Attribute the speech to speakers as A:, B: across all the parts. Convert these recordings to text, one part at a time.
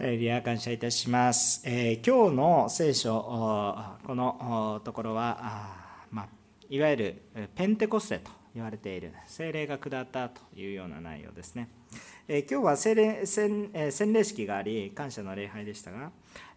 A: リア感謝いたします。えー、今日の聖書、このところは、まあ、いわゆるペンテコステと言われている聖霊が下ったというような内容ですね。えー、今日は聖霊洗,、え、洗礼式があり、感謝の礼拝でしたが、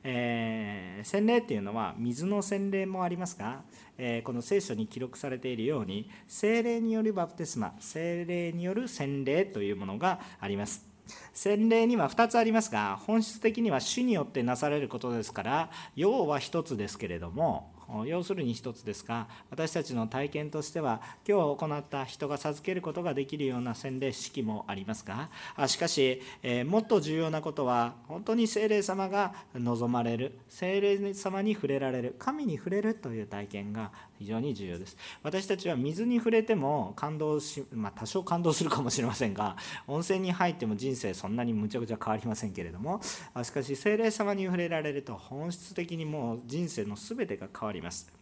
A: えー、洗礼っていうのは水の洗礼もありますが、えー、この聖書に記録されているように、聖霊によるバプテスマ、聖霊による洗礼というものがあります。洗礼には2つありますが本質的には主によってなされることですから要は1つですけれども要するに1つですが私たちの体験としては今日行った人が授けることができるような洗礼式もありますがしかし、えもっと重要なことは本当に精霊様が望まれる精霊様に触れられる神に触れるという体験が非常に重要です。私たちは水に触れても感動し、まあ、多少感動するかもしれませんが温泉に入っても人生そんなにむちゃくちゃ変わりませんけれどもしかし精霊様に触れられると本質的にもう人生の全てが変わります。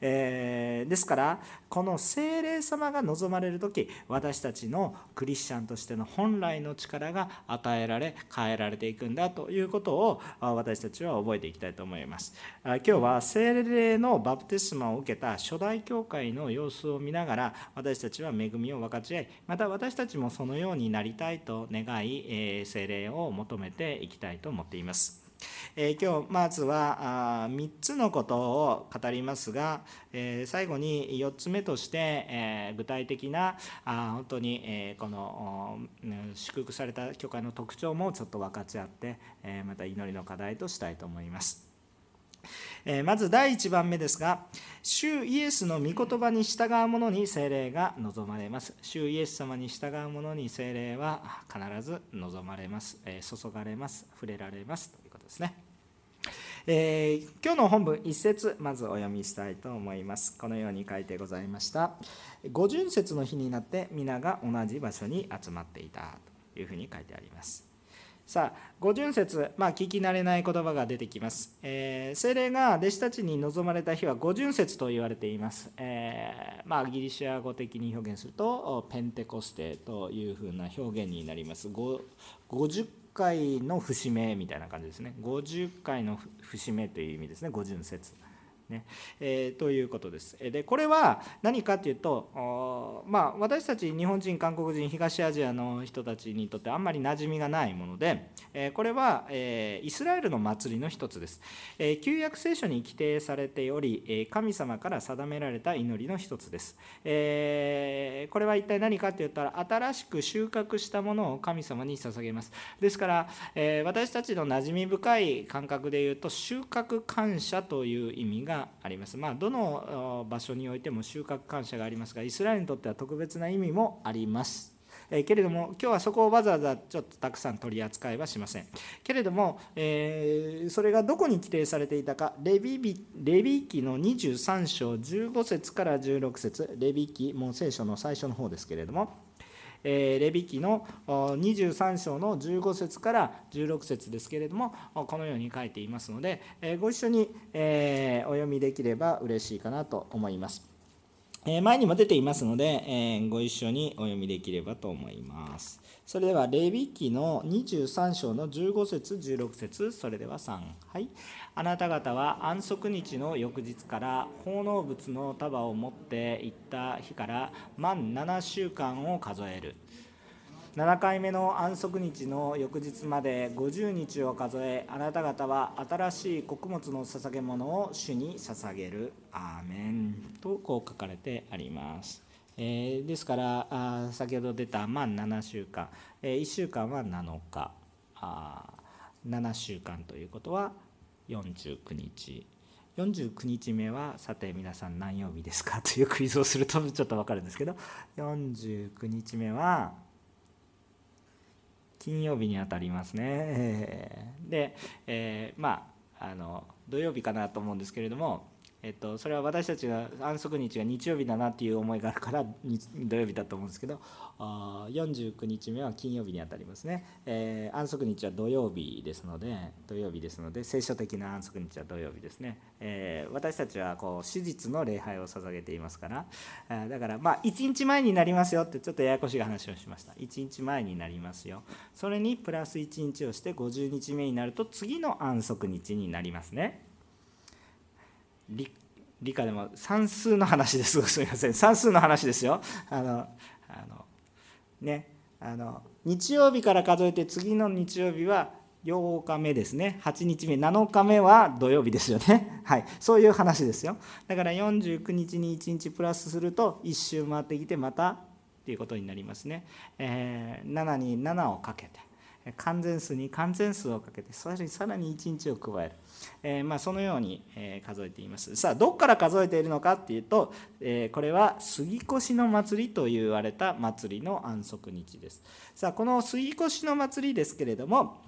A: えー、ですからこの精霊様が望まれる時私たちのクリスチャンとしての本来の力が与えられ変えられていくんだということを私たちは覚えていきたいと思います。今日は精霊のバプテスマを受けた初代教会の様子を見ながら私たちは恵みを分かち合いまた私たちもそのようになりたいと願い精霊を求めていきたいと思っています。えー、今日まずはあ3つのことを語りますが、えー、最後に4つ目として、えー、具体的なあ本当に、えこの祝福された教会の特徴もちょっと分かち合って、えまた祈りの課題としたいと思います。まず第1番目ですが、主イエスの御言葉に従う者に精霊が望まれます。主イエス様に従う者に精霊は必ず望まれます、注がれます、触れられます。ということですね。えー、今日の本文一節まずお読みしたいと思います。このように書いてございました。五巡節の日になって皆が同じ場所に集まっていた。というふうに書いてあります。さあ五巡節、まあ、聞き慣れない言葉が出てきます、えー、精霊が弟子たちに望まれた日は五巡節と言われています、えー、まあ、ギリシャ語的に表現するとペンテコステというふうな表現になります。50回の節目みたいな感じですね。50回の節目という意味ですね五巡節。ねえー、ということです。でこれは何かというと、まあ、私たち日本人韓国人東アジアの人たちにとってあんまり馴染みがないもので、えこれは、えイスラエルの祭りの一つです。え旧約聖書に規定されており、え神様から定められた祈りの一つです。えこれは一体何かといったら新しく収穫したものを神様に捧げます。ですから、え私たちの馴染み深い感覚で言うと収穫感謝という意味ががあります。まあ、どの場所においても収穫感謝がありますが、イスラエルにとっては特別な意味もあります。えけれども、今日はそこをわざわざちょっとたくさん取り扱いはしません。けれども、えー、それがどこに規定されていたか、レビレビ記の23章15節から16節レビ記、もう聖書の最初の方ですけれども、レビ記の23章の15節から16節ですけれどもこのように書いていますのでご一緒にお読みできれば嬉しいかなと思います。前にも出ていますのでご一緒にお読みできればと思います。それでは、レビ記の23章の15節16節それでは3。はい。あなた方は安息日の翌日から奉納物の束を持って行った日から満7週間を数える。7回目の安息日の翌日まで50日を数えあなた方は新しい穀物の捧げ物を主に捧げる。アーメン。とこう書かれてあります。えー、ですからあ先ほど出た満7週間、えー、1週間は7日。あ7週間ということは49日。49日目はさて皆さん何曜日ですか？というクイズをするとちょっと分かるんですけど。49日目は金曜日にあたりますね。で、えー、まああの土曜日かなと思うんですけれどもえっと、それは私たちが安息日が日曜日だなっていう思いがあるから土曜日だと思うんですけどあ49日目は金曜日にあたりますね、えー、安息日は土曜日ですので土曜日ですので聖書的な安息日は土曜日ですね、えー、私たちはこう史実の礼拝を捧げていますから、えだからまあ1日前になりますよってちょっとややこしい話をしました。1日前になりますよ。それにプラス1日をして50日目になると次の安息日になりますね。理理科でも算数の話です。すみません。算数の話ですよ。あのあのね。あの日曜日から数えて次の日曜日は8日目ですね。8日目7日目は土曜日ですよね。はい。そういう話ですよ。だから49日に1日プラスすると1周回ってきてまたっていうことになりますね、えー、7に7をかけて。完全数に完全数をかけてさらにさらに1日を加える、えー、まあ、そのように、え数えています。さあどこから数えているのかっていうと、えこれは杉越の祭りと言われた祭りの安息日です。さあこの杉越の祭りですけれども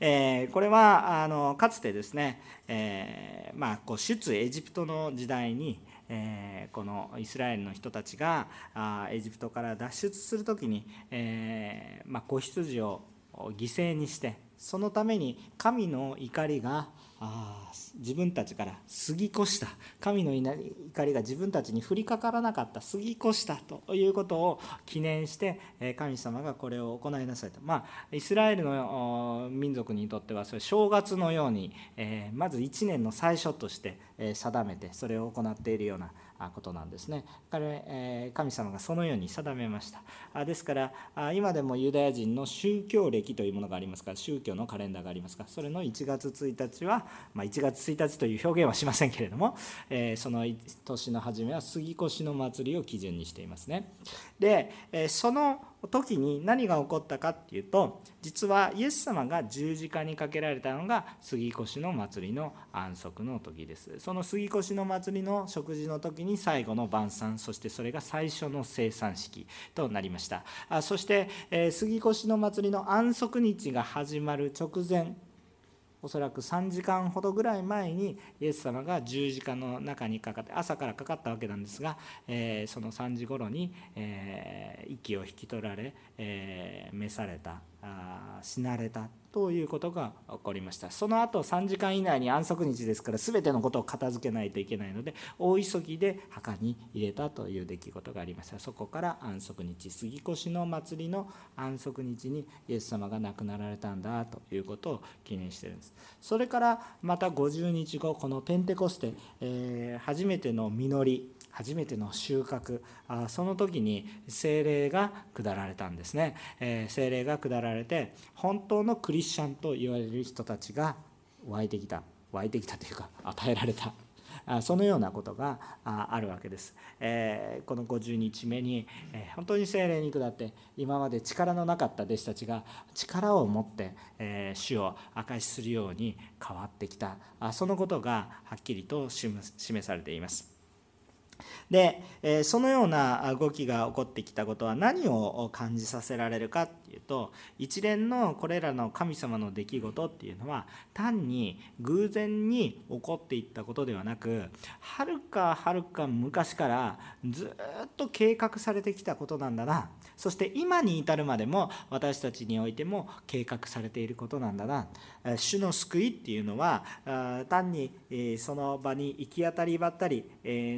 A: えー、これはあのかつてですね、えー、まあ、こう出エジプトの時代に、えー、このイスラエルの人たちがあエジプトから脱出する時に、えーまあ、子羊を犠牲にしてそのために神の怒りがあ自分たちから過ぎ越した神の怒りが自分たちに降りかからなかった過ぎ越したということを記念して神様がこれを行いなさいと。まあイスラエルの民族にとってはそれ正月のように、えまず1年の最初として定めてそれを行っているようなことなんですね。彼神様がそのように定めました。ですから今でもユダヤ人の宗教歴というものがありますから宗教のカレンダーがありますからそれの1月1日は、まあ、1月1日という表現はしませんけれども、えその年の初めは杉越の祭りを基準にしていますね。でその時に何が起こったかっていうと実はイエス様が十字架にかけられたのが杉越の祭りの安息の時です。その杉越の祭りの食事の時に最後の晩餐そしてそれが最初の生産式となりました。そして、杉越の祭りの安息日が始まる直前おそらく3時間ほどぐらい前にイエス様が十字架の中にかかって朝からかかったわけなんですが、えー、その3時頃に、えー、息を引き取られ、えー、召されたあ死なれた。ということが起こりました。その後3時間以内に安息日ですから全てのことを片付けないといけないので大急ぎで墓に入れたという出来事がありましたそこから安息日杉越の祭りの安息日にイエス様が亡くなられたんだということを記念してるんです。それからまた50日後このペンテコステ、えー、初めての実り初めての収穫。その時に精霊が下られたんですね、えー、精霊が下られて本当のクリスチャンと言われる人たちが湧いてきた。湧いてきたというか与えられた。そのようなことがあるわけです。この50日目に本当に精霊に下って今まで力のなかった弟子たちが力を持って主を証しするように変わってきた。そのことがはっきりと示されています。で、そのような動きが起こってきたことは何を感じさせられるかっていうと一連のこれらの神様の出来事っていうのは単に偶然に起こっていったことではなくはるかはるか昔からずっと計画されてきたことなんだな。そして今に至るまでも私たちにおいても計画されていることなんだな。主の救いっていうのは単にその場に行き当たりばったり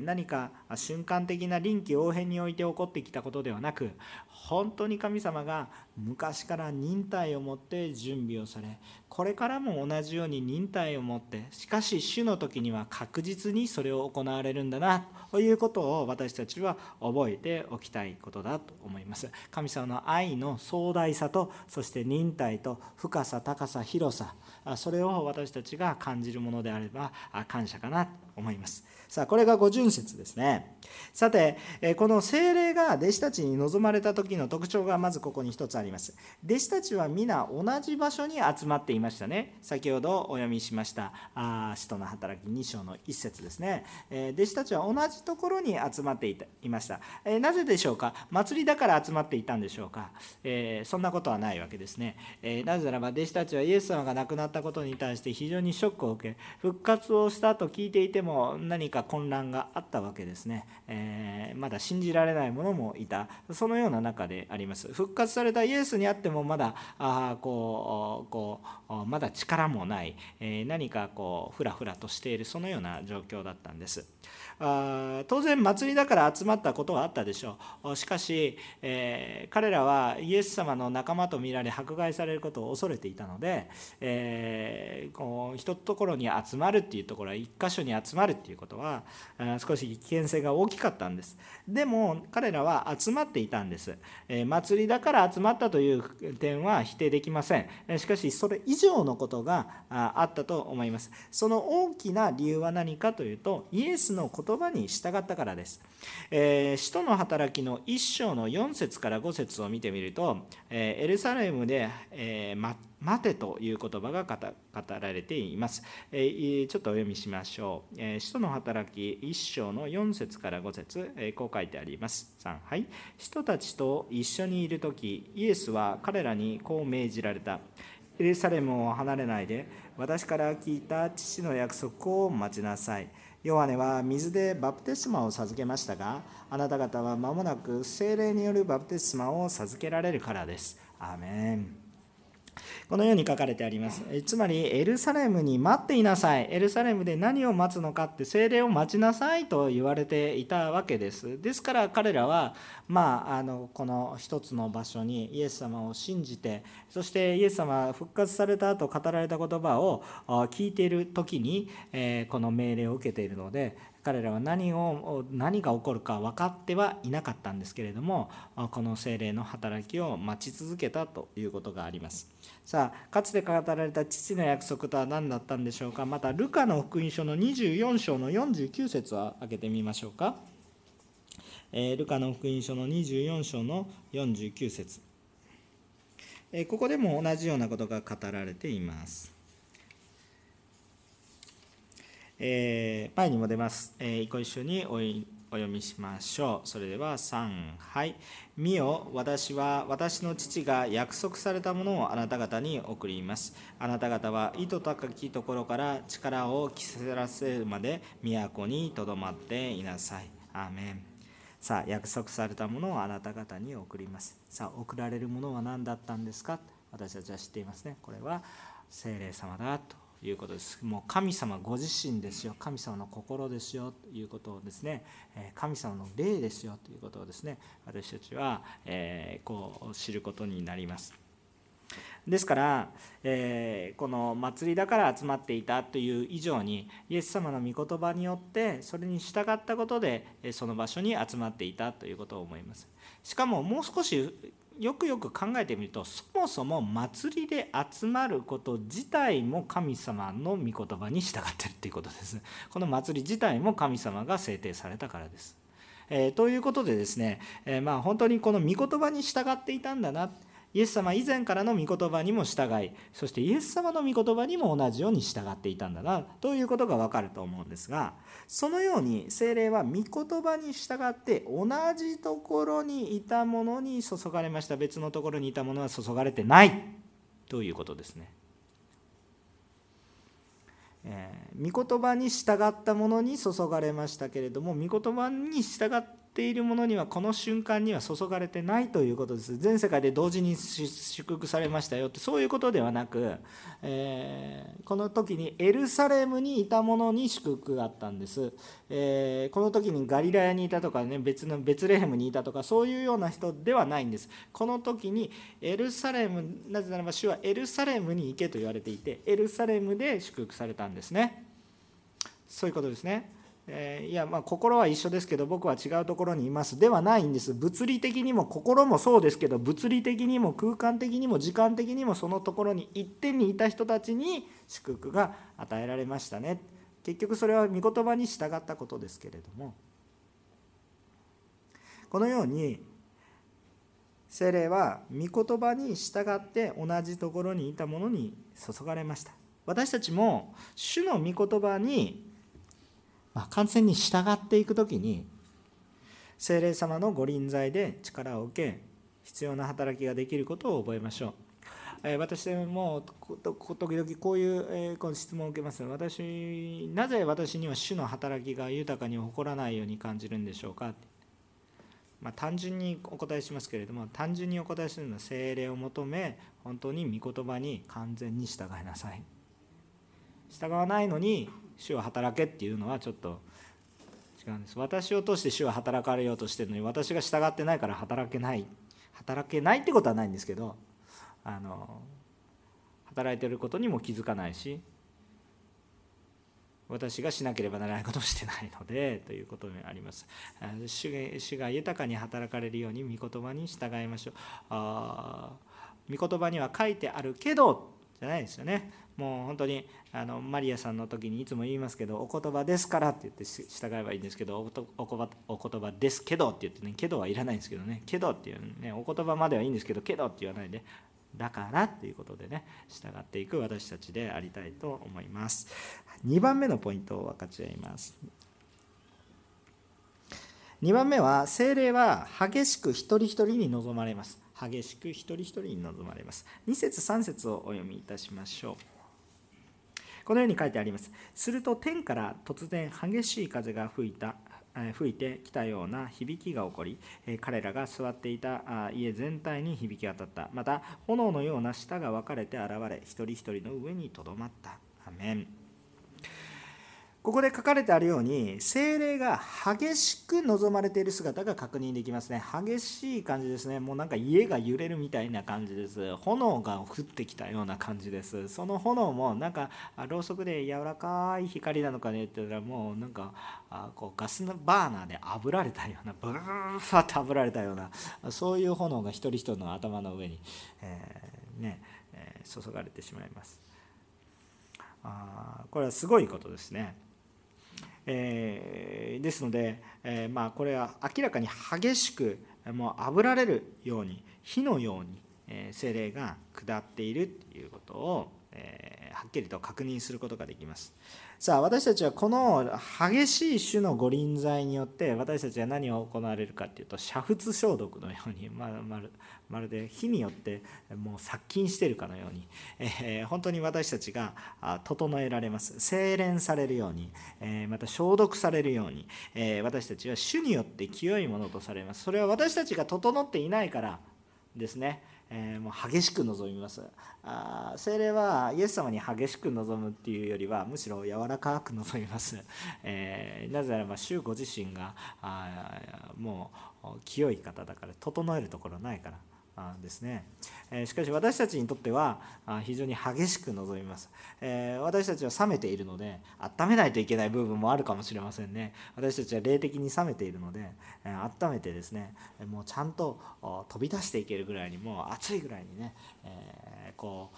A: 何か瞬間的な臨機応変において起こってきたことではなく本当に神様が昔から忍耐を持って準備をされこれからも同じように忍耐を持ってしかし主の時には確実にそれを行われるんだなということを私たちは覚えておきたいことだと思います。神様の愛の壮大さとそして忍耐と深さ高さ広さそれを私たちが感じるものであれば感謝かなと思います。さあこれが五巡節ですね。さてこの精霊が弟子たちに望まれた時の特徴がまずここに一つあります。弟子たちは皆同じ場所に集まっていいましたね。先ほどお読みしましたあ使徒の働き2章の1節ですね、え弟子たちは同じところに集まっていたいました、えなぜでしょうか？祭りだから集まっていたんでしょうか、えそんなことはないわけですね、えなぜならば弟子たちはイエス様が亡くなったことに対して非常にショックを受け復活をしたと聞いていても何か混乱があったわけですね、えまだ信じられない者もいた。そのような中であります。復活されたイエスにあってもまだあこうこうまだ力もない、何かこうふらふらとしているそのような状況だったんです。あ当然祭りだから集まったことはあったでしょう。しかし、えー、彼らはイエス様の仲間と見られ迫害されることを恐れていたので、えー、こう一ところに集まるっていうところは一箇所に集まるっていうことは少し危険性が大きかったんです。でも彼らは集まっていたんです、えー、祭りだから集まったという点は否定できません。しかしそれ以上のことがあったと思います。その大きな理由は何かというとイエスの言言葉に従ったからです。えー、使徒の働きの1章の4節から5節を見てみると、えー、エルサレムで、えー、待てという言葉が語られています。えー、ちょっとお読みしましょう。えー、使徒の働き1章の4節から5節、えー、こう書いてあります。3はい。使徒たちと一緒にいる時、イエスは彼らにこう命じられた。エルサレムを離れないで、私から聞いた父の約束を待ちなさい。ヨハネは水でバプテスマを授けましたがあなた方は間もなく精霊によるバプテスマを授けられるからです。アーメン。このように書かれてあります。つまり、エルサレムに待っていなさい。エルサレムで何を待つのかって、精霊を待ちなさいと言われていたわけです。ですから彼らは、まあ、あのこの一つの場所にイエス様を信じて、そしてイエス様復活された後語られた言葉を聞いている時に、この命令を受けているので、彼らは何を何が起こるか分かってはいなかったんですけれどもこの精霊の働きを待ち続けたということがあります。さあかつて語られた父の約束とは何だったんでしょうか？またルカの福音書の24章の49節を開けてみましょうか、えルカの福音書の24章の49節。えここでも同じようなことが語られています。えー、前にも出ます。えー、ご一緒にお読みしましょう。それでは3、はい。見よ、私は私の父が約束されたものをあなた方に送ります。あなた方は意図高きところから力を着せらせるまで都にとどまっていなさい。アーメン。さあ、約束されたものをあなた方に送ります。さあ、送られるものは何だったんですか？私たちは知っていますね。これは精霊様だということです。もう神様ご自身ですよ。神様の心ですよ。ということをですね。神様の霊ですよ。ということをですね。私たちは、えこう知ることになります。ですから、えー、この祭りだから集まっていたという以上にイエス様の御言葉によってそれに従ったことでその場所に集まっていたということを思います。しかももう少しよくよく考えてみるとそもそも祭りで集まること自体も神様の御言葉に従ってるっていうことですこの祭り自体も神様が制定されたからです。えー、ということでですね、えー、まあ本当にこの御言葉に従っていたんだなイエス様以前からの御言葉にも従いそしてイエス様の御言葉にも同じように従っていたんだなということがわかると思うんですがそのように精霊は御言葉に従って同じところにいたものに注がれました別のところにいたものは注がれてないということですね。えー、御言葉に従ったものに注がれましたけれども御言葉に従っているものにはこの瞬間には注がれてないということです。全世界で同時に祝福されましたよって。そういうことではなく、えー、この時にエルサレムにいたものに祝福があったんです、えー、この時にガリラヤにいたとかね別のベツレヘムにいたとかそういうような人ではないんです。この時にエルサレムなぜならば主はエルサレムに行けと言われていてエルサレムで祝福されたんですね。そういうことですね。えいやまあ心は一緒ですけど僕は違うところにいます。ではないんです。物理的にも心もそうですけど物理的にも空間的にも時間的にもそのところに一点にいた人たちに祝福が与えられましたね。結局それは御言葉に従ったことですけれども。このように精霊は御言葉に従って同じところにいたものに注がれました。私たちも主の御言葉に、完全に従っていく時に精霊様のご臨在で力を受け必要な働きができることを覚えましょう。私も時々こういう質問を受けます。私なぜ私には主の働きが豊かに起こらないように感じるんでしょうか？まあ、単純にお答えしますけれども単純にお答えするのは精霊を求め本当に御言葉に完全に従いなさい。従わないのに主は働けっていうのはちょっと違うんです。私を通して主は働かれようとしてるのに私が従ってないから働けない。働けないってことはないんですけどあの働いてることにも気づかないし私がしなければならないことをしてないのでということにあります。主が豊かに働かれるように御言葉に従いましょう。あ御言葉には書いてあるけどじゃないですよね。もう本当にあのマリアさんの時にいつも言いますけどお言葉ですからって言って従えばいいんですけどお言葉ですけどって言ってねけどはいらないんですけどねけどっていうねお言葉まではいいんですけどけどって言わないでだからっていうことでね従っていく私たちでありたいと思います。2番目のポイントを分かち合います。2番目は精霊は激しく一人一人に望まれます。激しく一人一人に望まれます。2節3節をお読みいたしましょう。このように書いてあります。すると天から突然激しい風が吹いた吹いてきたような響きが起こり彼らが座っていた家全体に響き渡った。また炎のような舌が分かれて現れ一人一人の上にとどまった。アメン。ここで書かれてあるように精霊が激しく望まれている姿が確認できますね。激しい感じですね。もうなんか家が揺れるみたいな感じです。炎が降ってきたような感じです。その炎もなんかろうそくで柔らかい光なのかねって言ったらもうなんかあこうガスバーナーで炙られたようなブルーファッと炙られたようなそういう炎が一人一人の頭の上に、えー、ねえー、注がれてしまいます。あこれはすごいことですね。えー、ですので、えー、まあ、これは明らかに激しくもう炙られるように火のように、え精霊が下っているということを、えはっきりと確認することができます。さあ私たちはこの激しい種の御臨在によって私たちは何を行われるかっていうと煮沸消毒のように、ままるまるで火によってもう殺菌しているかのように、えー、本当に私たちが整えられます。精錬されるように、えー、また消毒されるように、えー、私たちは主によって清いものとされます。それは私たちが整っていないからですね。えー、もう激しく望みます。あ精霊はイエス様に激しく望むっていうよりはむしろ柔らかく望みます、えー、なぜならば主ご自身があもう清い方だから整えるところないから。ですね。しかし私たちにとっては非常に激しく望みます。私たちは冷めているので温めないといけない部分もあるかもしれませんね。私たちは霊的に冷めているので温めてですねもうちゃんと飛び出していけるぐらいにもう暑いぐらいにねこ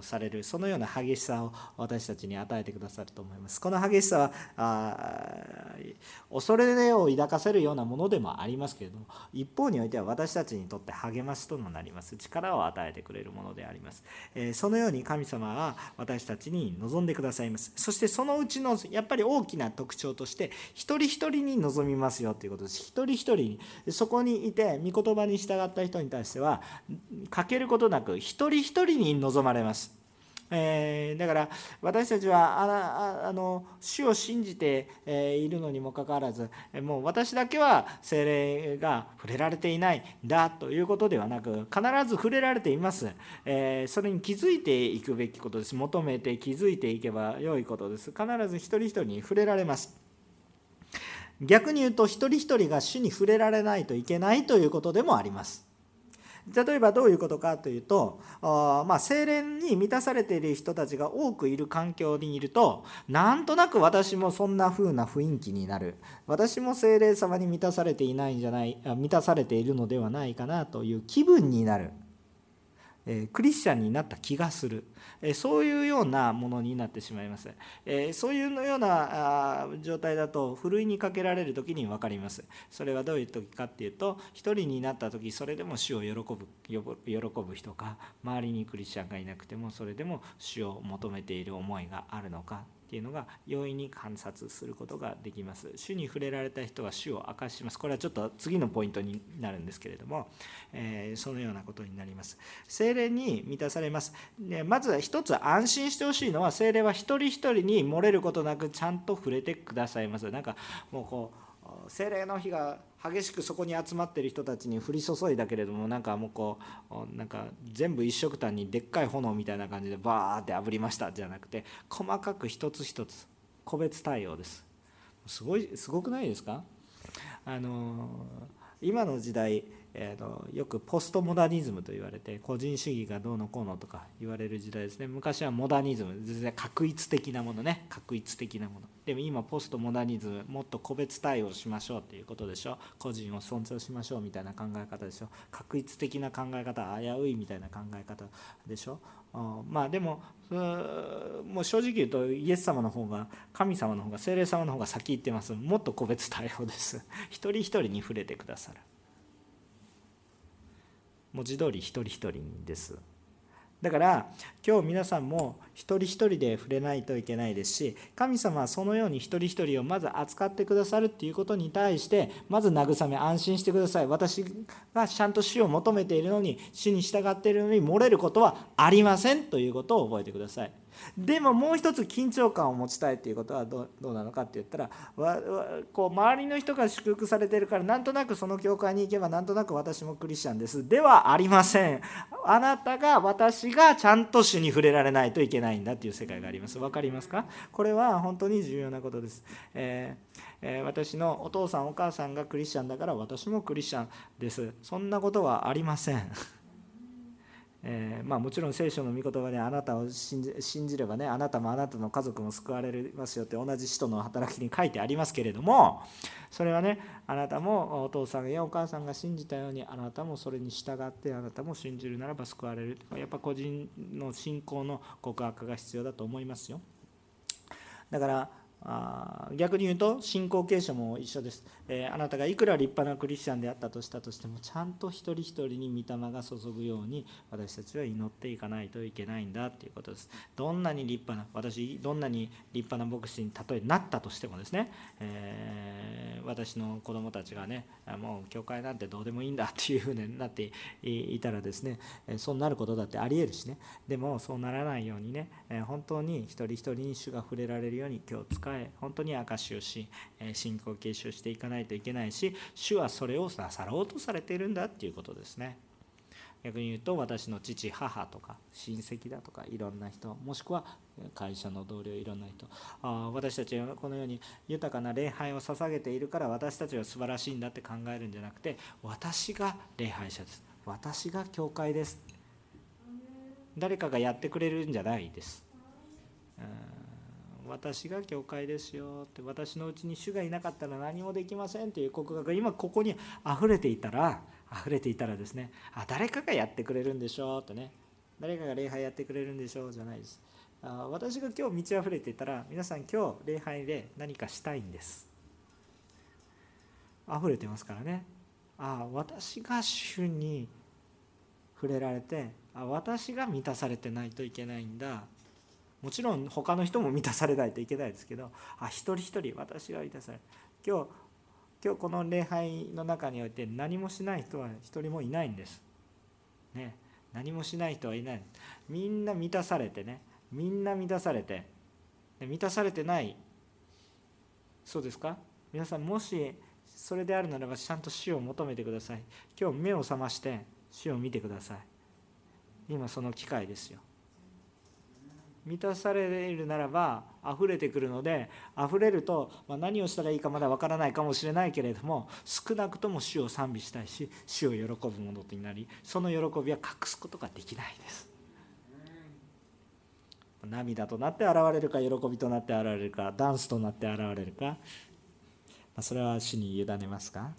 A: うされるそのような激しさを私たちに与えてくださると思います。この激しさはあ恐れを抱かせるようなものでもありますけれども一方においては私たちにとって励ましともなります。力を与えてくれるものであります、えそのように神様は私たちに望んでくださいます。そしてそのうちのやっぱり大きな特徴として一人一人に望みますよということです。一人一人に。そこにいて御言葉に従った人に対しては欠けることなく一人一人に望まれます。えー、だから私たちはああの主を信じて、えいるのにもかかわらずもう私だけは精霊が触れられていないんだということではなく必ず触れられています、えー、それに気づいていくべきことです。求めて気づいていけば良いことです。必ず一人一人に触れられます。逆に言うと一人一人が主に触れられないといけないということでもあります。例えばどういうことかというと、あまあ、精霊に満たされている人たちが多くいる環境にいるとなんとなく私もそんな風な雰囲気になる。私も精霊様に満たされていないんじゃない満たされているのではないかなという気分になる。えクリスチャンになった気がする、えそういうようなものになってしまいます、えそういうような状態だとふるいにかけられる時に分かります。それはどういう時かっていうと一人になった時それでも主を喜ぶ喜ぶ人か周りにクリスチャンがいなくてもそれでも主を求めている思いがあるのか。っていうのが容易に観察することができます。主に触れられた人は主を明かします。これはちょっと次のポイントになるんですけれども、えー、そのようなことになります。精霊に満たされます。でまず一つ安心してほしいのは精霊は一人一人に漏れることなくちゃんと触れてくださいます。なんかもうこう精霊の日が激しくそこに集まってる人たちに降り注いだけれどもなんかもうこうなんか全部一色単にでっかい炎みたいな感じでバーって炙りましたじゃなくて細かく一つ一つ個別対応です。すごいすごくないですか？あの今の時代えーと、よくポストモダニズムと言われて個人主義がどうのこうのとか言われる時代ですね。昔はモダニズム全然確一的なものね。確一的なもの。でも今ポストモダニズムもっと個別対応しましょうっていうことでしょ。個人を尊重しましょうみたいな考え方でしょ。確一的な考え方危ういみたいな考え方でしょ。まあでももう正直言うとイエス様の方が神様の方が精霊様の方が先言ってます。もっと個別対応です。一人一人に触れてくださる。文字通り一人一人です。だから今日皆さんも一人一人で触れないといけないですし神様はそのように一人一人をまず扱ってくださるっていうことに対してまず慰め安心してください。私がちゃんと死を求めているのに死に従っているのに漏れることはありませんということを覚えてください。でももう一つ緊張感を持ちたいっていうことはどうなのかって言ったらわこう周りの人が祝福されてるからなんとなくその教会に行けばなんとなく私もクリスチャンです。ではありません。あなたが私がちゃんと主に触れられないといけないんだっていう世界があります。分かりますか？これは本当に重要なことです、えーえ私のお父さんお母さんがクリスチャンだから私もクリスチャンです。そんなことはありません。えー、まあ、もちろん聖書の御言葉であなたを信じ信じればねあなたもあなたの家族も救われますよって同じ使徒の働きに書いてありますけれどもそれはねあなたもお父さんやお母さんが信じたようにあなたもそれに従ってあなたも信じるならば救われる。やっぱ個人の信仰の告白が必要だと思いますよ。だからあ逆に言うと信仰継承も一緒です、えー、あなたがいくら立派なクリスチャンであったとしたとしてもちゃんと一人一人に御霊が注ぐように私たちは祈っていかないといけないんだっていうことです。どんなに立派な私どんなに立派な牧師に例えなったとしてもですね、えー、私の子供たちがねもう教会なんてどうでもいいんだっていうふうになっていたらですねそうなることだってありえるしね。でもそうならないようにね本当に一人一人に主が触れられるように今日使え本当に証しをし信仰継承していかないといけないし主はそれをなさろうとされているんだっていうことですね。逆に言うと私の父母とか親戚だとかいろんな人もしくは会社の同僚いろんな人。あ私たちはこのように豊かな礼拝を捧げているから私たちは素晴らしいんだって考えるんじゃなくて私が礼拝者です。私が教会です。誰かがやってくれるんじゃないです、私が教会ですよって私のうちに主がいなかったら何もできませんという告白が今ここに溢れていたら溢れていたらですねあ誰かがやってくれるんでしょうとね。誰かが礼拝やってくれるんでしょうじゃないです。あ私が今日満ち溢れていたら皆さん今日礼拝で何かしたいんです。溢れてますからね。あ私が主に触れられてあ私が満たされてないといけないんだ。もちろん他の人も満たされないといけないですけどあ一人一人私が満たされる今日今日この礼拝の中において何もしない人は一人もいないんです。ね、何もしない人はいない。みんな満たされてね。みんな満たされて。満たされてない。そうですか？皆さんもしそれであるならばちゃんと死を求めてください。今日目を覚まして死を見てください。今その機会ですよ。満たされるならば溢れてくるので溢れると、ま、何をしたらいいかまだわからないかもしれないけれども少なくとも主を賛美したいし主を喜ぶものになりその喜びは隠すことができないです。涙となって現れるか喜びとなって現れるかダンスとなって現れるか、ま、それは主に委ねますか？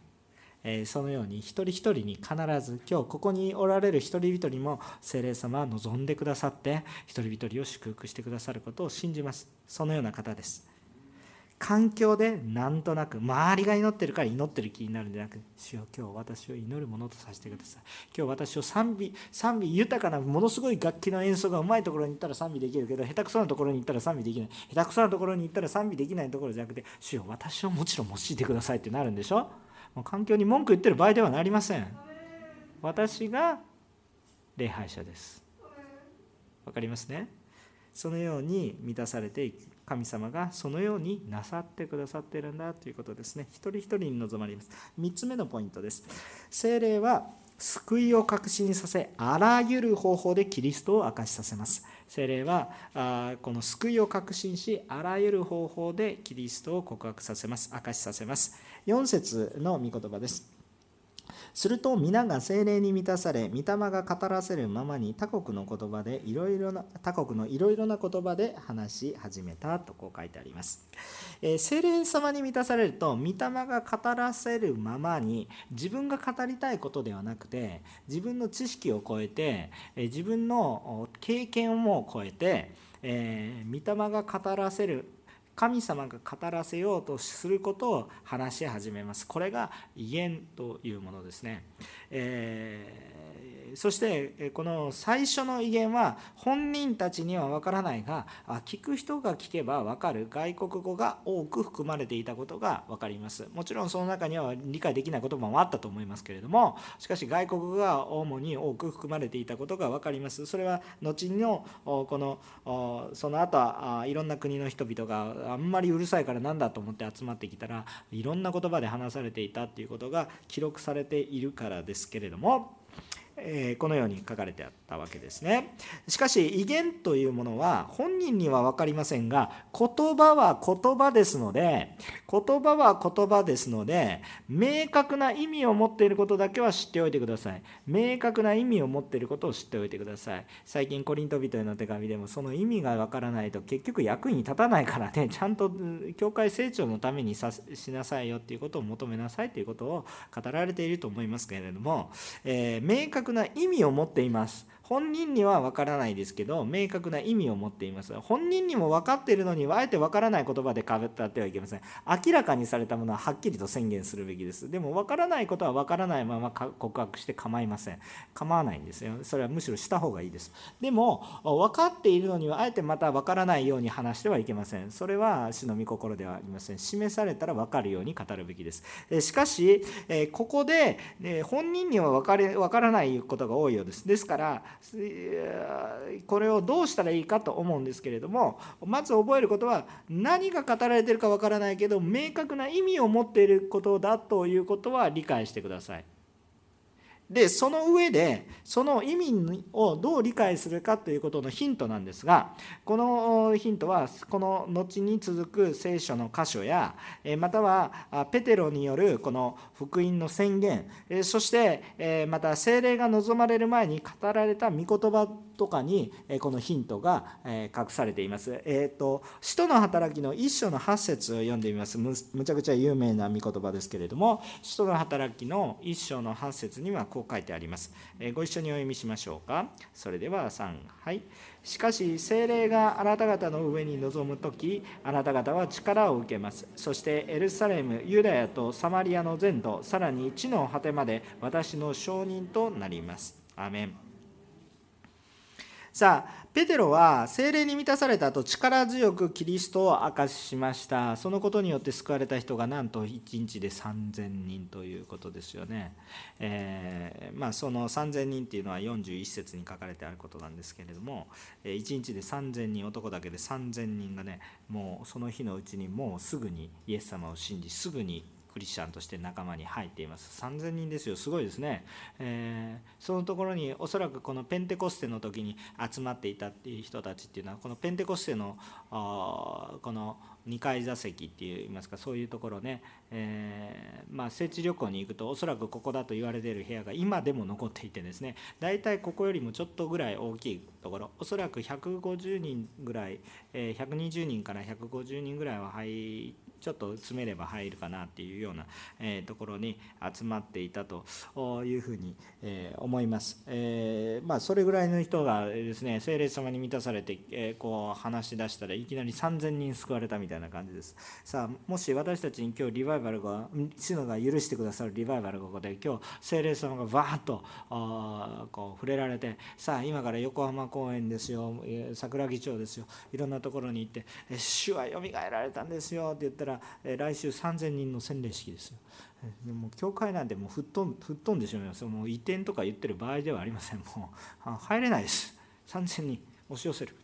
A: えそのように一人一人に必ず今日ここにおられる一人一人も精霊様は望んでくださって一人一人を祝福してくださることを信じます。そのような方です。環境でなんとなく周りが祈ってるから祈ってる気になるんじゃなく主よ今日私を祈るものとさせてください。今日私を賛美賛美豊かなものすごい楽器の演奏がうまいところに行ったら賛美できるけど下手くそなところに行ったら賛美できない。下手くそなところに行ったら賛美できないところじゃなくて主よ私をもちろん用いてくださいってなるんでしょ？環境に文句言ってる場合ではなりません。私が礼拝者です。わかりますね？そのように満たされていく。神様がそのようになさってくださっているんだということですね。一人一人に望まれます。3つ目のポイントです。精霊は救いを確信させあらゆる方法でキリストを明かしさせます。精霊はこの救いを確信しあらゆる方法でキリストを告白させます明かしさせます。4節の御言葉です。すると皆が精霊に満たされ御霊が語らせるままに他国の言葉でいろいろな他国のいろいろな言葉で話し始めたとこう書いてあります、えー、精霊様に満たされると御霊が語らせるままに自分が語りたいことではなくて自分の知識を超えて、えー、自分の経験をも超えて、えー、御霊が語らせる神様が語らせようとすることを話し始めます。これが威厳というものですね、えーそしてこの最初の威厳は本人たちには分からないが聞く人が聞けば分かる。外国語が多く含まれていたことが分かります。もちろんその中には理解できない言葉もあったと思いますけれどもしかし外国語が主に多く含まれていたことが分かります。それは後のこのその後はいろんな国の人々があんまりうるさいからなんだと思って集まってきたらいろんな言葉で話されていたっていうことが記録されているからですけれどもえこのように書かれてあったわけですね。しかし威厳というものは本人には分かりませんが言葉は言葉ですので言葉は言葉ですので明確な意味を持っていることだけは知っておいてください。明確な意味を持っていることを知っておいてください。最近コリント人への手紙でもその意味が分からないと結局役に立たないからね。ちゃんと教会成長のためにさしなさいよっていうことを求めなさいということを語られていると思いますけれども、えー、明確な意味を持っています。本人には分からないですけど明確な意味を持っています。本人にも分かっているのにあえて分からない言葉で語ってはいけません。明らかにされたものははっきりと宣言するべきです。でも分からないことは分からないまま告白して構いません。構わないんですよ。それはむしろした方がいいです。でも分かっているのにはあえてまた分からないように話してはいけません。それは主の御心ではありません。示されたら分かるように語るべきです。しかしここで本人には分かれ分からないことが多いようです。ですからこれをどうしたらいいかと思うんですけれどもまず覚えることは何が語られてるかわからないけど明確な意味を持っていることだということは理解してください。でその上でその意味をどう理解するかということのヒントなんですがこのヒントはこの後に続く聖書の箇所やまたはペテロによるこの福音の宣言そしてまた聖霊が望まれる前に語られた御言葉とかにこのヒントが隠されています。えっ、ー、と使徒の働きの一章の8節を読んでみますむ。ちゃくちゃ有名な御言葉ですけれども使徒の働きの一章の8節にはこう書いてあります。えご一緒にお読みしましょうか。それでは3はい。しかし精霊があなた方の上に臨む時あなた方は力を受けますそしてエルサレムユダヤとサマリアの全土さらに地の果てまで私の証人となりますアメンさあペテロは精霊に満たされた後力強くキリストを明かししました。そのことによって救われた人がなんと1日で3000人ということですよね、えー、まあ、その3000人っていうのは41節に書かれてあることなんですけれども1日で3000人男だけで3000人がねもうその日のうちにもうすぐにイエス様を信じすぐにクリスチャンとして仲間に入っています。3000人ですよ。すごいですね、えー、そのところにおそらくこのペンテコステの時に集まっていたっていう人たちっていうのはこのペンテコステのこの2階座席っていいますかそういうところね、えー、まあ、聖地旅行に行くとおそらくここだと言われている部屋が今でも残っていてですね。大体ここよりもちょっとぐらい大きいところ。おそらく150人ぐらい、えー、120人から150人ぐらいは入ってちょっと詰めれば入るかなっていうような、えところに集まっていたというふうに、え思います。えまあ、それぐらいの人がですね聖霊様に満たされて、えこう話し出したらいきなり3000人救われたみたいな感じです。さあもし私たちに今日リバイバルが主のが許してくださるリバイバルがここで今日聖霊様がバーッとこう触れられてさあ今から横浜公園ですよ桜木町ですよいろんなところに行って「主はよみがえられたんですよ」って言ったら来週3000人の洗礼式ですよ。でも教会なんてもう吹っ飛ん吹っ飛んでしまいますもう移転とか言ってる場合ではありません。もう入れないです。3000人押し寄せる。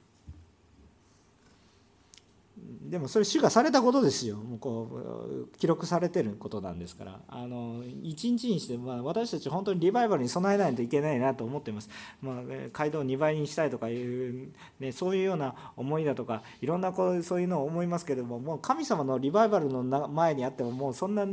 A: でもそれ主がされたことですよ。もうこう記録されてることなんですから。あの一日にして、まあ、私たち本当にリバイバルに備えないといけないなと思ってます、まあ、街道を2倍にしたいとかいう、ね、そういうような思いだとかいろんなこうそういうのを思いますけどももう神様のリバイバルの前にあってももうそんな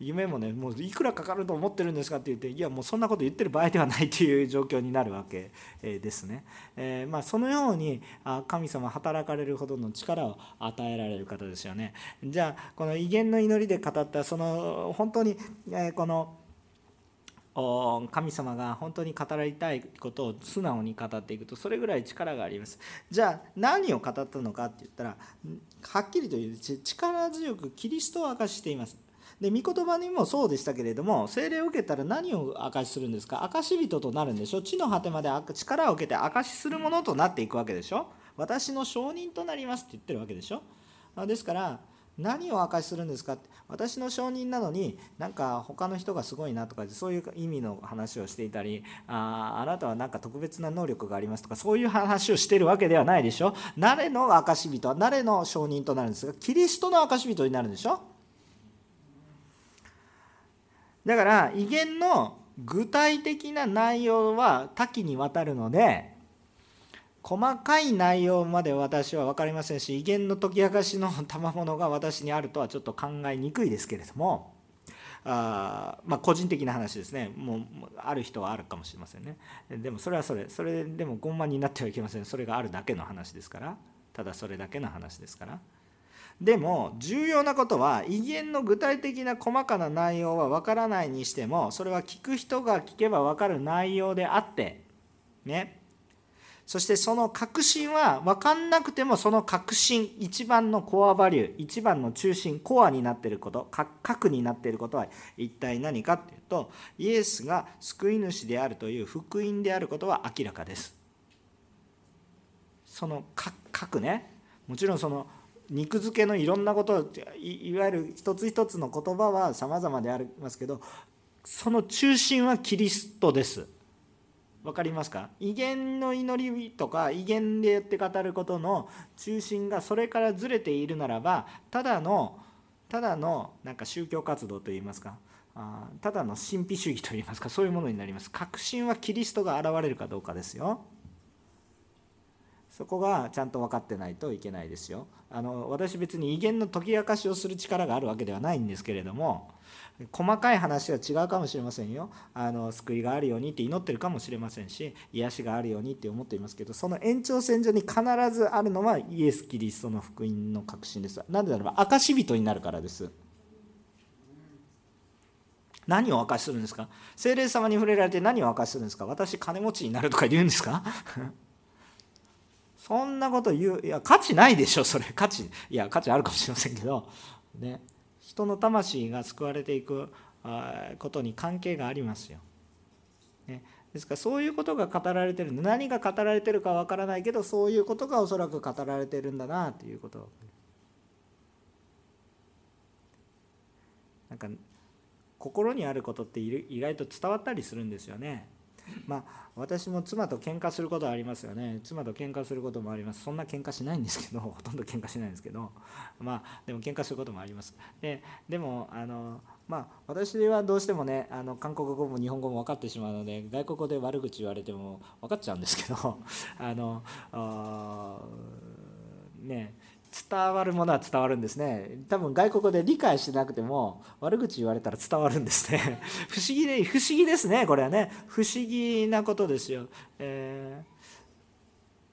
A: 夢もねもういくらかかると思ってるんですかって言っていやもうそんなこと言ってる場合ではないという状況になるわけですね、えー、まあ、そのように神様働かれるほどの力を与与えられる方ですよね。じゃあこの威厳の祈りで語ったその本当にこの神様が本当に語られたいことを素直に語っていくとそれぐらい力があります。じゃあ何を語ったのかって言ったらはっきりと言うと力強くキリストを明かしています。で御言葉にもそうでしたけれども精霊を受けたら何を証しするんですか？証人となるんでしょ？地の果てまで力を受けて証しするものとなっていくわけでしょ？私の証人となりますって言ってるわけでしょ？ですから何を証しするんですかって？私の証人なのになんか他の人がすごいなとかそういう意味の話をしていたりああなたはなんか特別な能力がありますとかそういう話をしてるわけではないでしょ？誰の証人は誰の証人となるんですがキリストの証人になるんでしょ？だから威厳の具体的な内容は多岐にわたるので細かい内容まで私は分かりませんし威厳の解き明かしの賜物が私にあるとはちょっと考えにくいですけれどもあまあ個人的な話ですね。もうある人はあるかもしれませんね。でもそれはそれそれでも傲慢になってはいけません。それがあるだけの話ですから。ただそれだけの話ですから。でも重要なことは威厳の具体的な細かな内容は分からないにしてもそれは聞く人が聞けば分かる内容であってね。そしてその確信は分かんなくてもその確信一番のコアバリュー一番の中心コアになっていること核になっていることは一体何かっていうとイエスが救い主であるという福音であることは明らかです。その核ね。もちろんその肉付けのいろんなこといわゆる一つ一つの言葉は様々でありますけどその中心はキリストです。分かりますか？威厳の祈りとか威厳でやって語ることの中心がそれからずれているならばただのただのなんか宗教活動といいますかあただの神秘主義といいますかそういうものになります。確信はキリストが現れるかどうかですよ。そこがちゃんと分かってないといけないですよ。あの私別に威厳の解き明かしをする力があるわけではないんですけれども細かい話は違うかもしれませんよ。あの救いがあるようにって祈ってるかもしれませんし癒しがあるようにって思っていますけどその延長線上に必ずあるのはイエス・キリストの福音の確信です。なぜならば証人になるからです。何を証しするんですか？精霊様に触れられて何を証しするんですか？私金持ちになるとか言うんですか？そんなこと言ういや価値ないでしょそれ。価値いや価値あるかもしれませんけどね。人の魂が救われていくことに関係がありますよ。ね、ですからそういうことが語られてる何が語られてるかわからないけどそういうことがおそらく語られてるんだなということ。なんか心にあることって意外と伝わったりするんですよね。まあ私も妻と喧嘩することはありますよね。妻と喧嘩することもあります。そんな喧嘩しないんですけど ほとんど喧嘩しないんですけど。まあでも喧嘩することもあります。ででもあのまあ私はどうしてもねあの韓国語も日本語も分かってしまうので外国語で悪口言われても分かっちゃうんですけど あのあね伝わるものは伝わるんですね。多分外国で理解してなくても悪口言われたら伝わるんですね。不思議で不思議ですねこれはね。不思議なことですよ、え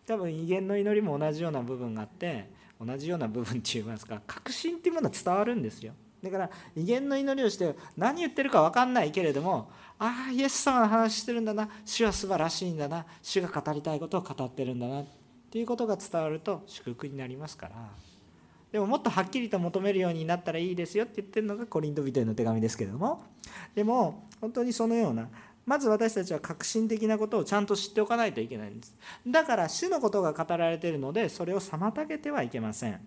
A: ー、多分威厳の祈りも同じような部分があって同じような部分って言いますか確信っていうものは伝わるんですよ。だから威厳の祈りをして何言ってるか分かんないけれどもああイエス様の話してるんだな主は素晴らしいんだな主が語りたいことを語ってるんだなっていうことが伝わると祝福になりますから。でももっとはっきりと求めるようになったらいいですよって言ってるのがコリント人への手紙ですけれども。でも本当にそのようなまず私たちは革新的なことをちゃんと知っておかないといけないんです。だから主のことが語られているのでそれを妨げてはいけません。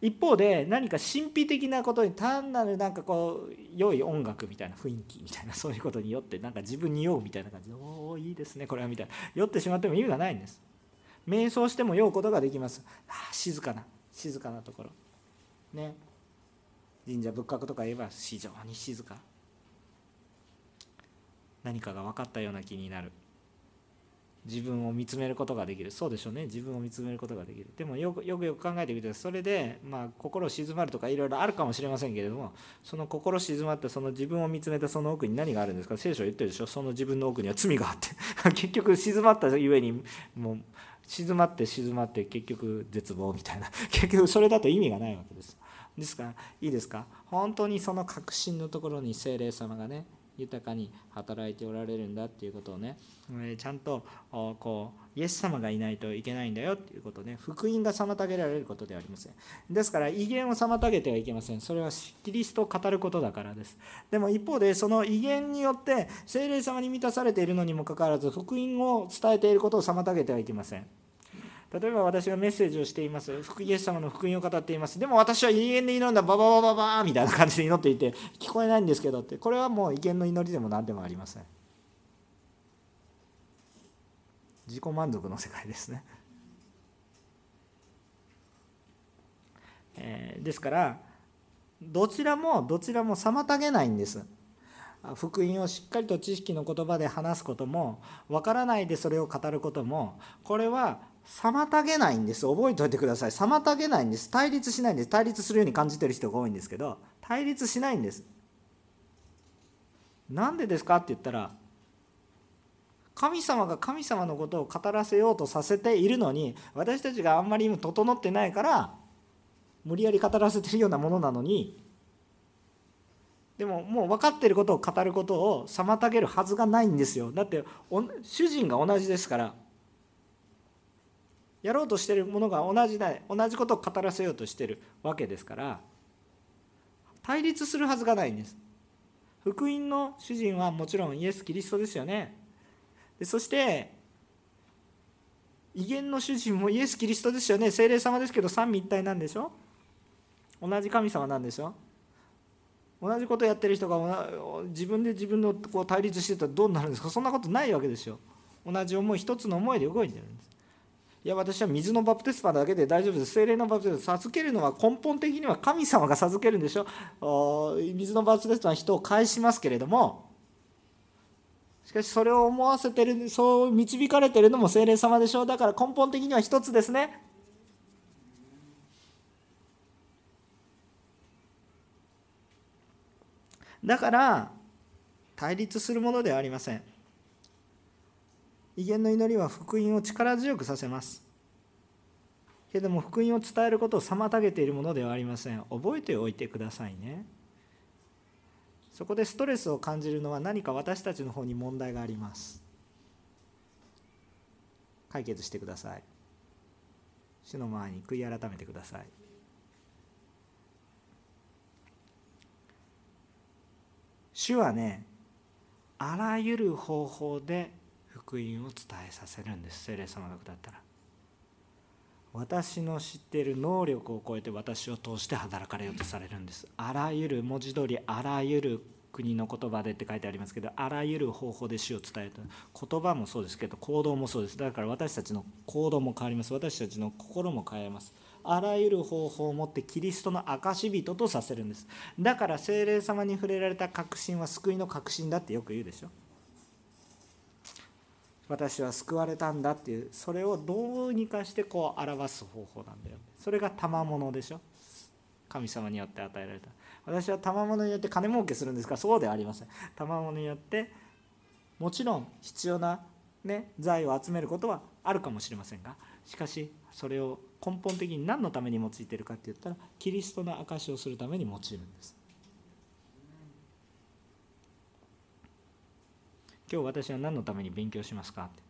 A: 一方で何か神秘的なことに単なるなんかこう良い音楽みたいな雰囲気みたいなそういうことによってなんか自分に酔うみたいな感じでおおいいですねこれはみたいな。酔ってしまっても意味がないんです。瞑想しても酔うことができます。あ静かな静かなところ。ね。神社仏閣とか言えば非常に静か。何かが分かったような気になる。自分を見つめることができる。そうでしょうね。自分を見つめることができる。でもよくよくよく考えてみてそれで、まあ、心静まるとかいろいろあるかもしれませんけれどもその心静まってその自分を見つめたその奥に何があるんですか？聖書言ってるでしょ？その自分の奥には罪があって。結局静まったゆえにもう静まって静まって結局絶望みたいな。結局それだと意味がないわけです。ですからいいですか？本当にその確信のところに精霊様がね豊かに働いておられるんだっていうことをねえちゃんとこうイエス様がいないといけないんだよっていうことね。福音が妨げられることではありません。ですから威厳を妨げてはいけません。それはキリストを語ることだからです。でも一方でその威厳によって精霊様に満たされているのにもかかわらず福音を伝えていることを妨げてはいけません。例えば私がメッセージをしています。福イエス様の福音を語っています。でも私は永遠で祈るんだ、バババババーみたいな感じで祈っていて、聞こえないんですけどって、これはもう威厳の祈りでも何でもありません。自己満足の世界ですね。えー、ですから、どちらもどちらも妨げないんです。福音をしっかりと知識の言葉で話すことも分からないでそれを語ることもこれは妨げないんです。覚えておいてください。妨げないんです。対立しないんです。対立するように感じてる人が多いんですけど対立しないんです。なんでですかって言ったら神様が神様のことを語らせようとさせているのに私たちがあんまり今整ってないから無理やり語らせてるようなものなのにでももう分かっていることを語ることを妨げるはずがないんですよ。だって主人が同じですからやろうとしてるものが同じだ同じことを語らせようとしてるわけですから対立するはずがないんです。福音の主人はもちろんイエス・キリストですよね。でそして威厳の主人もイエス・キリストですよね。精霊様ですけど三位一体なんでしょ？同じ神様なんでしょ？同じことやってる人が自分で自分のこう対立してたらどうなるんですか？そんなことないわけですよ。同じ思い一つの思いで動いてるんです。いや私は水のバプテスマだけで大丈夫です。精霊のバプテスマ授けるのは根本的には神様が授けるんでしょ。水のバプテスマは人を返しますけれども。しかしそれを思わせてるそう導かれてるのも精霊様でしょ。だから根本的には一つですね。だから対立するものではありません。威厳の祈りは福音を力強くさせます。けれども福音を伝えることを妨げているものではありません。覚えておいてくださいね。そこでストレスを感じるのは何か私たちの方に問題があります。解決してください。主の前に悔い改めてください。主はねあらゆる方法で福音を伝えさせるんです。聖霊様が下ったら。私の知っている能力を超えて私を通して働かれようとされるんです。あらゆる文字通りあらゆる国の言葉でって書いてありますけどあらゆる方法で死を伝えた言葉もそうですけど行動もそうです。だから私たちの行動も変わります。私たちの心も変えます。あらゆる方法を持ってキリストの証人とさせるんです。だから精霊様に触れられた確信は救いの確信だってよく言うでしょ。私は救われたんだっていうそれをどうにかしてこう表す方法なんだよ。それが賜物でしょ。神様によって与えられた。私は賜物によって金儲けするんですかそうではありません。賜物によってもちろん必要な、ね、財を集めることはあるかもしれませんがしかしそれを根本的に何のために用いているかって言ったらキリストの証しをするために用いるんです。今日私は何のために勉強しますか？って。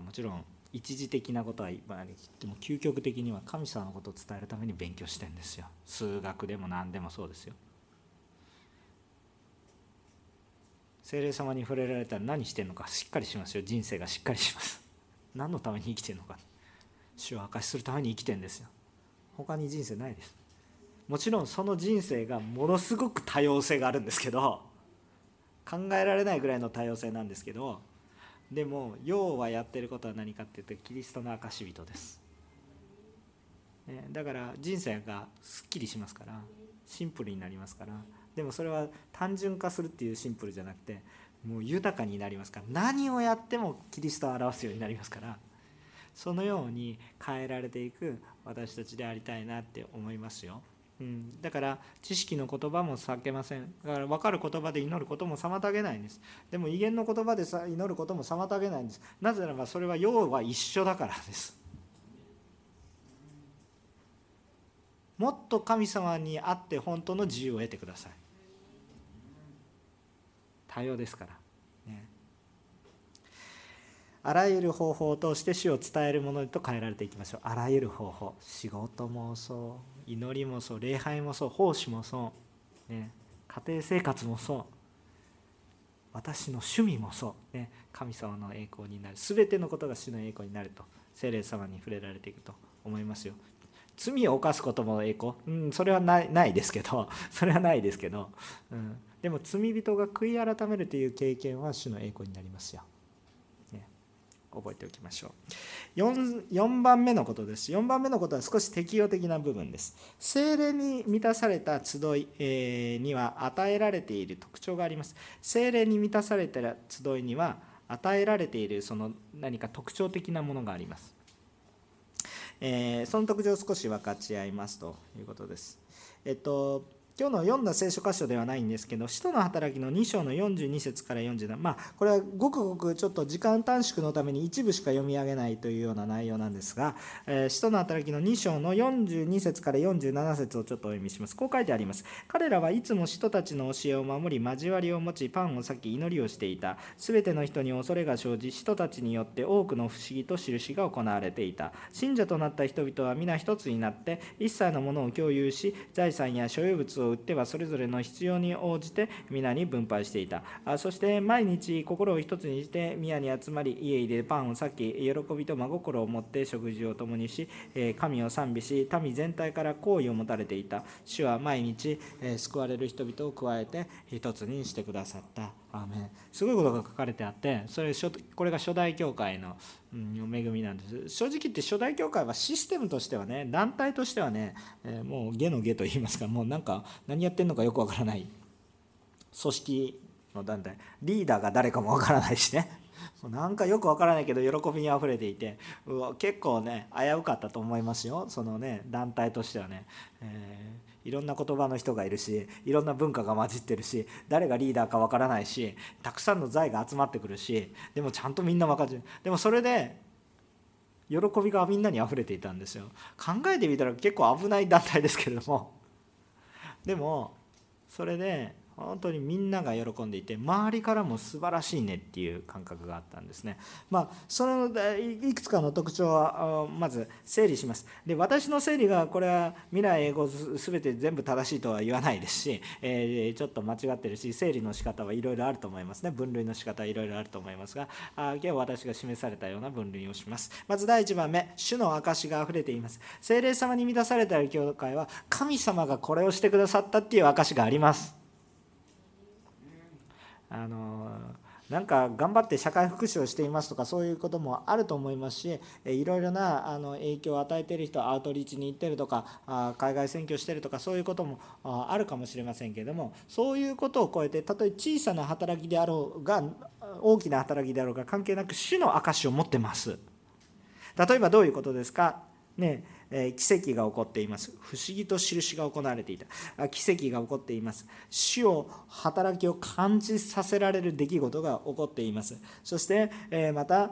A: もちろん一時的なことはでも究極的には神様のことを伝えるために勉強してんですよ。数学でも何でもそうですよ。精霊様に触れられたら何してんのかしっかりしますよ。人生がしっかりします。何のために生きてるのか。主を明かしするために生きてんですよ。他に人生ないです。もちろんその人生がものすごく多様性があるんですけど考えられないぐらいの多様性なんですけどでも要はやってることは何かっていうとキリストの証人です、ね、だから人生がすっきりしますからシンプルになりますからでもそれは単純化するっていうシンプルじゃなくてもう豊かになりますから何をやってもキリストを表すようになりますからそのように変えられていく私たちでありたいなって思いますよ。うん、だから知識の言葉も避けません。だから分かる言葉で祈ることも妨げないんです。でも威厳の言葉でさ祈ることも妨げないんです。なぜならばそれは要は一緒だからです。もっと神様にあって本当の自由を得てください。多様ですから、ね、あらゆる方法を通して死を伝えるものと変えられていきましょう。あらゆる方法。仕事もそう。祈りもそう礼拝もそう奉仕もそう、ね、家庭生活もそう私の趣味もそう、ね、神様の栄光になる全てのことが主の栄光になると聖霊様に触れられていくと思いますよ。罪を犯すことも栄光、うん、それはないないですけど それはないですけど、うん、でも罪人が悔い改めるという経験は主の栄光になりますよ。覚えておきましょう。4, 4番目のことです。4番目のことは少し適用的な部分です。精霊に満たされた集い、えには与えられている特徴があります。精霊に満たされた集いには与えられているその何か特徴的なものがあります、え、その特徴を少し分かち合いますということです。えっと今日の読んだ聖書箇所ではないんですけど、使徒の働きの2章の42節から47、まあ、これはごくごくちょっと時間短縮のために一部しか読み上げないというような内容なんですが、えー、使徒の働きの2章の42節から47節をちょっとお読みします。こう書いてあります。彼らはいつも使徒たちの教えを守り、交わりを持ち、パンを裂き、祈りをしていた。すべての人に恐れが生じ、使徒たちによって多くの不思議と印が行われていた。信者となった人々は皆一つになって、一切のものを共有し、財産や所有物を売ってはそれぞれの必要に応じて皆に分配していた。あそして毎日心を一つにして宮に集まり家でパンを裂き喜びと真心を持って食事を共にし神を賛美し民全体から好意を持たれていた。主は毎日救われる人々を加えて一つにしてくださった。アすごいことが書かれてあってそれこれが初代教会の、うん、恵みなんです。正直言って初代教会はシステムとしてはね団体としてはね、え、もう下の下と言いますかもうなんか何やってんのかよくわからない。組織の団体。リーダーが誰かもわからないしね。なんかよくわからないけど喜びにあふれていて。うわ結構ね危うかったと思いますよ。そのね団体としてはね、えいろんな言葉の人がいるしいろんな文化が混じってるし誰がリーダーかわからないしたくさんの財が集まってくるしでもちゃんとみんな分かる。でもそれで喜びがみんなに溢れていたんですよ。考えてみたら結構危ない団体ですけれども。でもそれで本当にみんなが喜んでいて周りからも素晴らしいねっていう感覚があったんですね。まあそのいくつかの特徴はまず整理します。で私の整理がこれは未来英語全て全部正しいとは言わないですし、えー、ちょっと間違ってるし整理の仕方はいろいろあると思いますね分類の仕方はいろいろあると思いますがあ今日私が示されたような分類をします。まず第1番目主の証があふれています。精霊様に満たされた教会は神様がこれをしてくださったっていう証があります。あのなんか頑張って社会福祉をしていますとかそういうこともあると思いますしいろいろなあの影響を与えている人アウトリーチに行ってるとか海外選挙してるとかそういうこともあるかもしれませんけれどもそういうことを超えてたとえ小さな働きであろうが大きな働きであろうが関係なく主の証を持ってます。例えばどういうことですか？ねえ奇跡が起こっています。不思議と印が行われていた。奇跡が起こっています。主を働きを感じさせられる出来事が起こっています。そして、えまた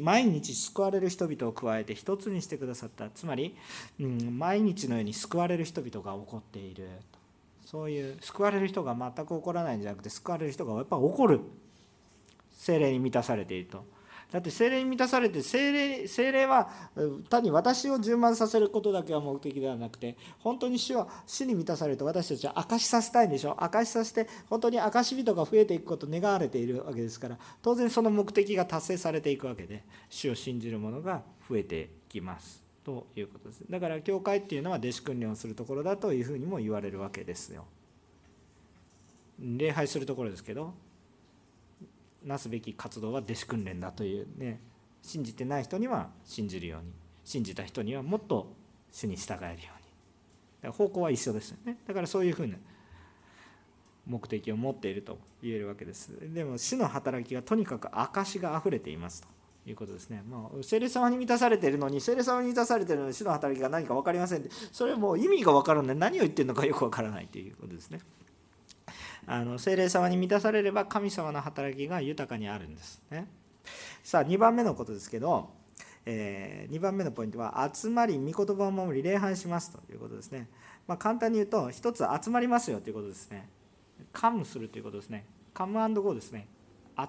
A: 毎日救われる人々を加えて一つにしてくださった。つまり、うん、毎日のように救われる人々が起こっている。そういう救われる人が全く起こらないんじゃなくて救われる人がやっぱ起こる。精霊に満たされていると。だって精霊に満たされて精霊精霊は単に私を充満させることだけは目的ではなくて本当に主は主に満たされると私たちは証しさせたいんでしょ証しさせて本当に証し人が増えていくことを願われているわけですから当然その目的が達成されていくわけで主を信じる者が増えていきます。ということです。だから教会っていうのは弟子訓練をするところだというふうにも言われるわけですよ。礼拝するところですけどなすべき活動は弟子訓練だというね信じてない人には信じるように信じた人にはもっと主に従えるようにだから方向は一緒ですよねだからそういうふうな目的を持っていると言えるわけですでも主の働きがとにかく証があふれていますということですね。もう聖霊様に満たされているのに、聖霊様に満たされているのに、主の働きが何か分かりませんって、それもう意味が分からない、何を言ってるのかよく分からないということですね。あの精霊様に満たされれば神様の働きが豊かにあるんですね。さあ2番目のことですけど、えー、2番目のポイントは集まり御言葉を守り礼拝しますということですね。まあ、簡単に言うと1つ集まりますよということですね。カムするということですね。カムゴーですね。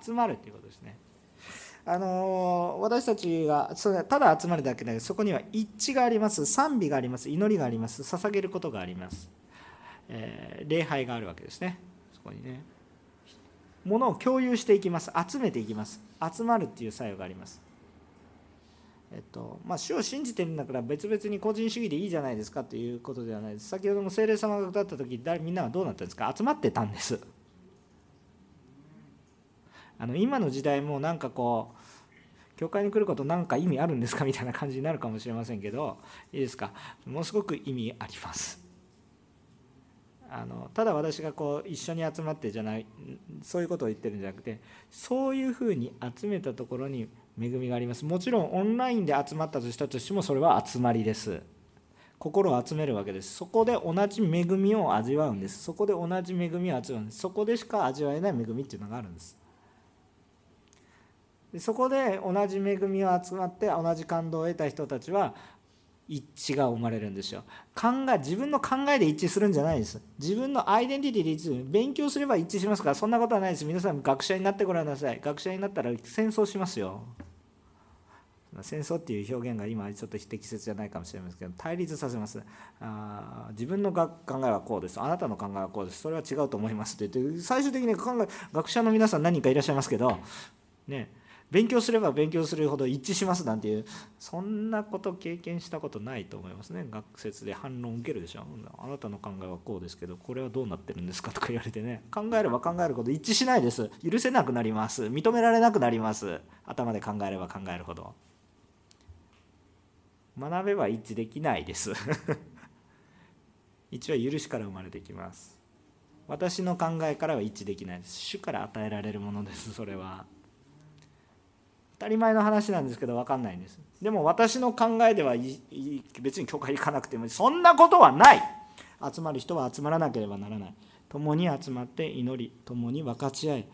A: 集まるということですね。あの私たちがそれただ集まるだけでそこには一致があります賛美があります祈りがあります捧げることがあります、えー、礼拝があるわけですねこにね。ものを共有していきます。集めていきます。集まるっていう作用があります。えっとまあ、主を信じてるんだから別々に個人主義でいいじゃないですかということではないです。先ほども聖霊様が歌った時みんなはどうなったんですか？集まってたんです。あの今の時代もなんかこう教会に来ることなんか意味あるんですか？みたいな感じになるかもしれませんけどいいですか？ものすごく意味あります。あのただ私がこう一緒に集まってじゃないそういうことを言ってるんじゃなくてそういうふうに集めたところに恵みがあります。もちろんオンラインで集まったとしたとしてもそれは集まりです。心を集めるわけです。そこで同じ恵みを味わうんです。そこで同じ恵みを味わうんです。そこでしか味わえない恵みっていうのがあるんです。でそこで同じ恵みを集まって同じ感動を得た人たちは一致が生まれるんですよ。考え自分の考えで一致するんじゃないです。自分のアイデンティティで一致する。勉強すれば一致しますからそんなことはないです。皆さん学者になってごらんなさい。学者になったら戦争しますよ。戦争っていう表現が今ちょっと不適切じゃないかもしれませんけど対立させます。あ自分の考えはこうです。あなたの考えはこうです。それは違うと思いますって言って最終的に考え学者の皆さん何人かいらっしゃいますけどね。勉強すれば勉強するほど一致しますなんていうそんなこと経験したことないと思いますね。学説で反論受けるでしょ。あなたの考えはこうですけどこれはどうなってるんですかとか言われてね。考えれば考えるほど一致しないです。許せなくなります。認められなくなります。頭で考えれば考えるほど。学べば一致できないです。一は許しから生まれてきます。私の考えからは一致できないです。主から与えられるものですそれは。当たり前の話なんですけど分かんないんです。でも私の考えでは別に教会行かなくてもそんなことはない。集まる人は集まらなければならない。共に集まって祈り共に分かち合い。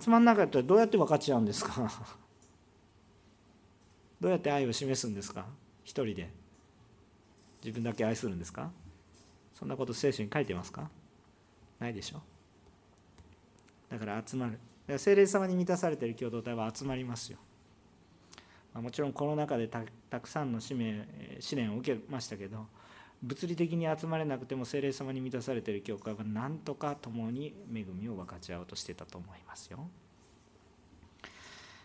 A: 集まんなかったらどうやって分かち合うんですか？どうやって愛を示すんですか？一人で。自分だけ愛するんですか？そんなこと聖書に書いてますか？ないでしょ？だから集まる。聖霊様に満たされている共同体は集まりますよ。もちろんコロナ禍でたくさんの使命試練を受けましたけど物理的に集まれなくても精霊様に満たされている教会は何とか共に恵みを分かち合おうとしてたと思いますよ。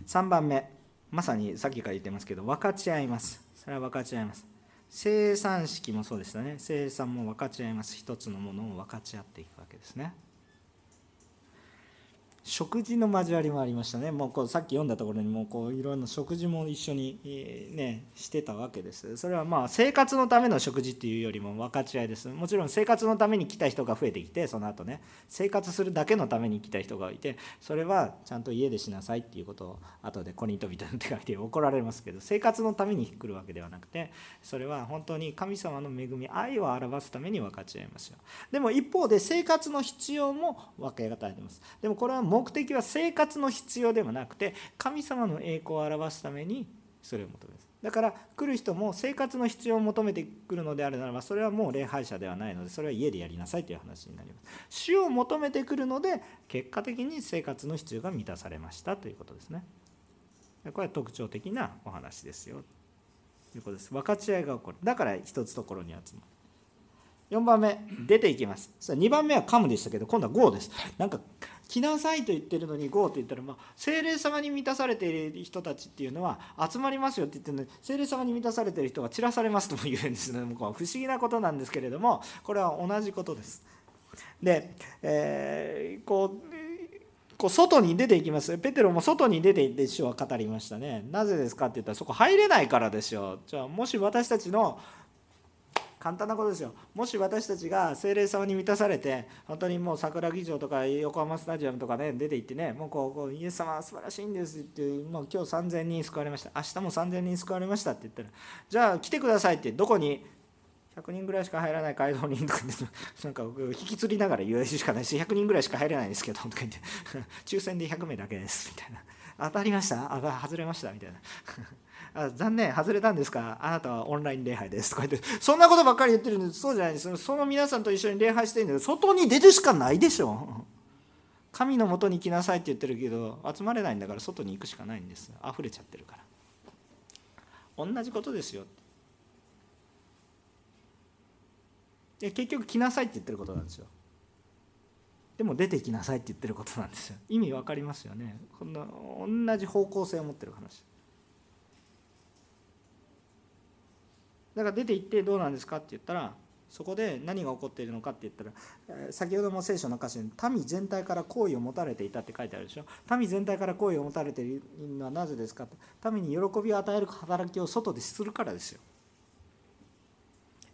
A: 3番目まさにさっきから言ってますけど分かち合います。それは分かち合います。生産式もそうでしたね。生産も分かち合います。一つのものを分かち合っていくわけですね。食事の交わりもありましたね。もうこうさっき読んだところにもこういろんな食事も一緒に、ね、してたわけです。それはまあ生活のための食事っていうよりも分かち合いです。もちろん生活のために来た人が増えてきてその後ね。生活するだけのために来た人がいてそれはちゃんと家でしなさいっていうことを後でコリント人の手紙で怒られますけど生活のために来るわけではなくてそれは本当に神様の恵み愛を表すために分かち合いますよ。でも一方で生活の必要も分け与えてます。でもこれは目的は生活の必要ではなくて神様の栄光を表すためにそれを求めます。だから来る人も生活の必要を求めてくるのであるならばそれはもう礼拝者ではないのでそれは家でやりなさいという話になります。主を求めてくるので結果的に生活の必要が満たされましたということですね。これは特徴的なお話ですよ。ということです。分かち合いが起こる。だから一つところに集まる。4番目出ていきます。2番目はカムでしたけど今度は GO です。なんか来なさいと言ってるのに GO と言ったら、まあ、精霊様に満たされている人たちっていうのは集まりますよって言ってるのに精霊様に満たされている人が散らされますとも言うんですね。不思議なことなんですけれどもこれは同じことです。で、えー、こうこう外に出ていきます。ペテロも外に出ていって主は語りましたね。なぜですかって言ったらそこ入れないからですよ。じゃあもし私たちの簡単なことですよ。もし私たちが精霊様に満たされて本当にもう桜木城とか横浜スタジアムとかね出て行ってねもうこうこうイエス様素晴らしいんですってもう今日3000人救われました。明日も3000人救われましたって言ったらじゃあ来てくださいってどこに？100人ぐらいしか入らない街道人とか なんか引き釣りながら言われるしかないし100人ぐらいしか入れないんですけどとか言って抽選で100名だけですみたいな。当たりました？あ外れました？みたいな。あ残念外れたんですか？あなたはオンライン礼拝ですとか言って。そんなことばっかり言ってるんです。そうじゃないです。その皆さんと一緒に礼拝してるんだけど外に出るしかないでしょ。神のもとに来なさいって言ってるけど集まれないんだから外に行くしかないんです。溢れちゃってるから。同じことですよ。で結局来なさいって言ってることなんですよ。でも出てきなさいって言ってることなんですよ。意味分かりますよね。こんな同じ方向性を持ってる話。だから出て行ってどうなんですかって言ったらそこで何が起こっているのかって言ったら先ほども聖書の歌詞に民全体から好意を持たれていたって書いてあるでしょ。民全体から好意を持たれているのはなぜですかって。民に喜びを与える働きを外でするからですよ。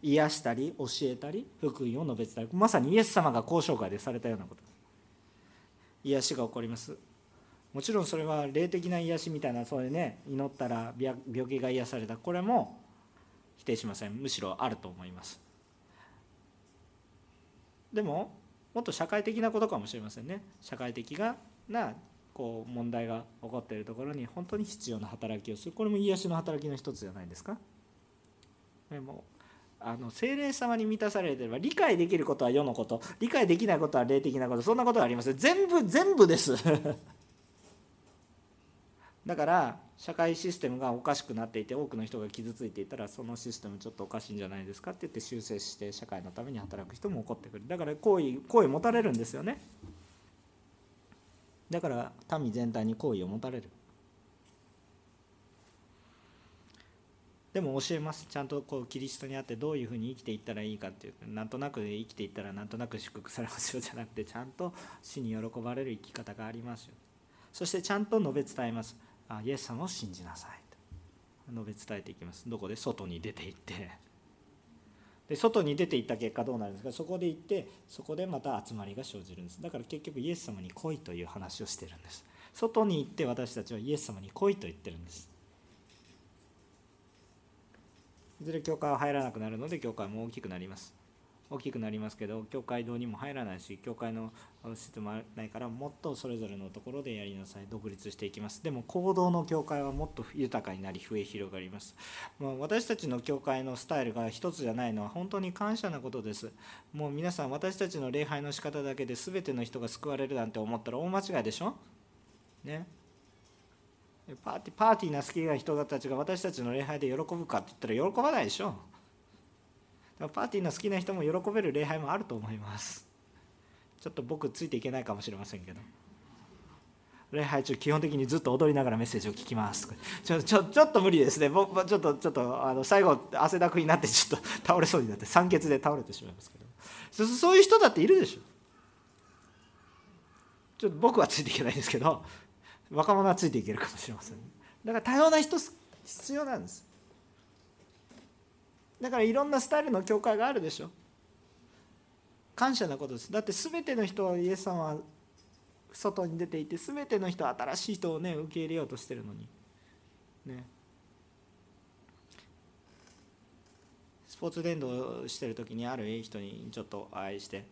A: 癒したり教えたり福音を述べ伝えるまさにイエス様が交渉会でされたようなこと。癒しが起こります。もちろんそれは霊的な癒しみたいなそれね祈ったら病気が癒された。これも否定しません。むしろあると思います。でももっと社会的なことかもしれませんね。社会的なこう問題が起こっているところに本当に必要な働きをする。これも癒しの働きの一つじゃないですか。でもあの精霊様に満たされてれば理解できることは世のこと。理解できないことは霊的なこと。そんなことはありません。全部全部です。だから社会システムがおかしくなっていて多くの人が傷ついていたらそのシステムちょっとおかしいんじゃないですかって言って修正して社会のために働く人も起こってくる。だから好意好意持たれるんですよね。だから民全体に好意を持たれる。でも教えます。ちゃんとこうキリストにあってどういうふうに生きていったらいいかっていう。なんとなく生きていったらなんとなく祝福されますよじゃなくてちゃんと死に喜ばれる生き方がありますよ。そしてちゃんと述べ伝えます。あイエス様を信じなさいと。述べ伝えていきます。どこで？外に出て行って。で外に出て行った結果どうなるんですか？そこで行ってそこでまた集まりが生じるんです。だから結局イエス様に来いという話をしてるんです。外に行って私たちはイエス様に来いと言ってるんです。いずれ教会は入らなくなるので教会も大きくなります。大きくなりますけど教会堂にも入らないし教会の施設もないからもっとそれぞれのところでやりなさい独立していきます。でも行動の教会はもっと豊かになり増え広がります。もう私たちの教会のスタイルが一つじゃないのは本当に感謝なことです。もう皆さん私たちの礼拝の仕方だけで全ての人が救われるなんて思ったら大間違いでしょ？ね。パーティーパーティーな好きな人たちが私たちの礼拝で喜ぶかって言ったら喜ばないでしょ？パーティーの好きな人も喜べる礼拝もあると思います。ちょっと僕ついていけないかもしれませんけど。礼拝中基本的にずっと踊りながらメッセージを聞きますちょちょちょっと無理ですね。僕ちょっとちょっとあの最後汗だくになってちょっと倒れそうになって酸欠で倒れてしまいますけど。そういう人だっているでしょ。ちょっと僕はついていけないんですけど。若者はついていけるかもしれません。だから多様な人必要なんです。だからいろんなスタイルの教会があるでしょ。感謝なことです。だって全ての人はイエス様は外に出ていて全ての人は新しい人をね受け入れようとしてるのに。ね。スポーツ伝道してる時にあるいい人にちょっと愛して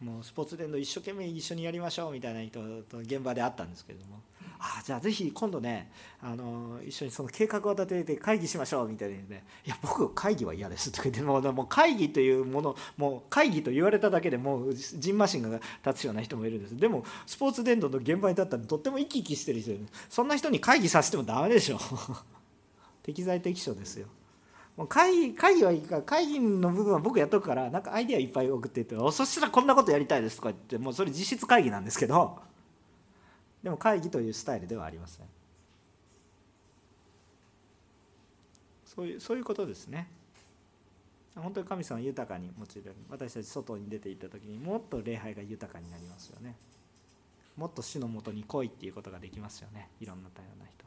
A: もうスポーツ伝道一生懸命一緒にやりましょうみたいな人と現場で会ったんですけれども。ああじゃあぜひ今度ねあの一緒にその計画を立てて会議しましょうみたいなねいや僕会議は嫌ですとか言ってもう会議というものもう会議と言われただけでもうジンマシンが立つような人もいるんです。でもスポーツ伝道の現場に立ったらとっても生き生きしてる人そんな人に会議させてもダメでしょ。適材適所ですよ。もう会議会議はいいから会議の部分は僕やっとくからなんかアイデアいっぱい送っていってそしたらこんなことやりたいですとか言ってもうそれ実質会議なんですけど でも会議というスタイルではありません。そういうそういうことですね。本当に神様豊かに用いられる。私たち外に出ていった時にもっと礼拝が豊かになりますよね。もっと主のもとに来いっていうことができますよね。いろんな多様な人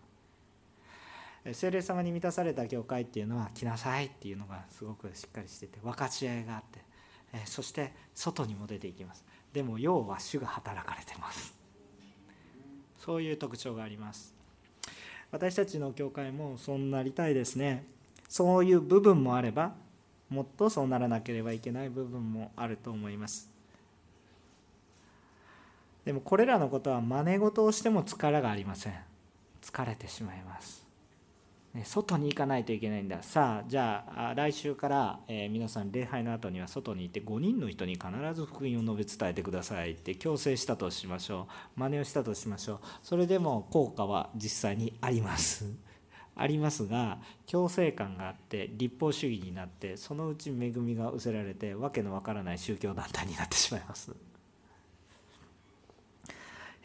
A: 聖霊様に満たされた教会っていうのは来なさいっていうのがすごくしっかりしてて分かち合いがあってそして外にも出ていきます。でも要は主が働かれてます。そういう特徴があります。私たちの教会もそうなりたいですね。そういう部分もあればもっとそうならなければいけない部分もあると思います。でもこれらのことは真似事をしても力がありません。疲れてしまいます、外に行かないといけないんだ。さあじゃあ来週から、えー、皆さん礼拝の後には外に行って5人の人に必ず福音を述べ伝えてくださいって強制したとしましょう。真似をしたとしましょう。それでも効果は実際にあります。ありますが強制感があって立法主義になってそのうち恵みが失せられてわけのわからない宗教団体になってしまいます。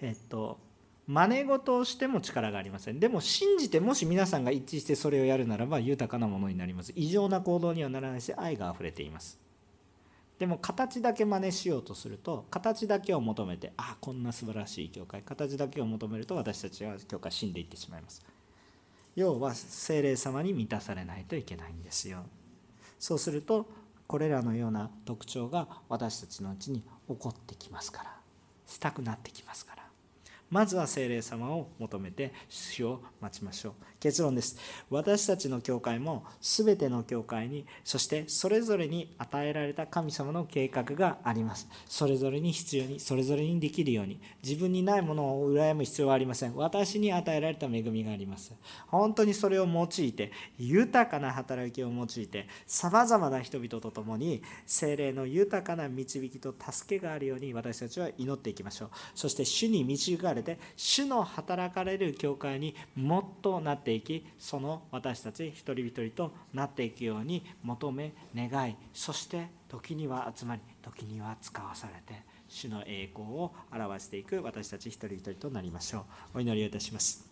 A: えっと真似事をしても力がありません。でも信じてもし皆さんが一致してそれをやるならば豊かなものになります。異常な行動にはならないし愛があふれています。でも形だけ真似しようとすると形だけを求めてああこんな素晴らしい教会形だけを求めると私たちは教会死んでいってしまいます。要は精霊様に満たされないといけないんですよ。そうするとこれらのような特徴が私たちのうちに起こってきますから。したくなってきますから。まずは精霊様を求めて主を待ちましょう。結論です。私たちの教会も全ての教会にそしてそれぞれに与えられた神様の計画があります。それぞれに必要にそれぞれにできるように。自分にないものを羨む必要はありません。私に与えられた恵みがあります。本当にそれを用いて豊かな働きを用いてさまざまな人々と共に精霊の豊かな導きと助けがあるように私たちは祈っていきましょう。そして主に導かれて主の働かれる教会にもっとなってっていきその私たち一人一人となっていくように求め願いそして時には集まり時には使わされて主の栄光を表していく私たち一人一人となりましょう。お祈りをいたします。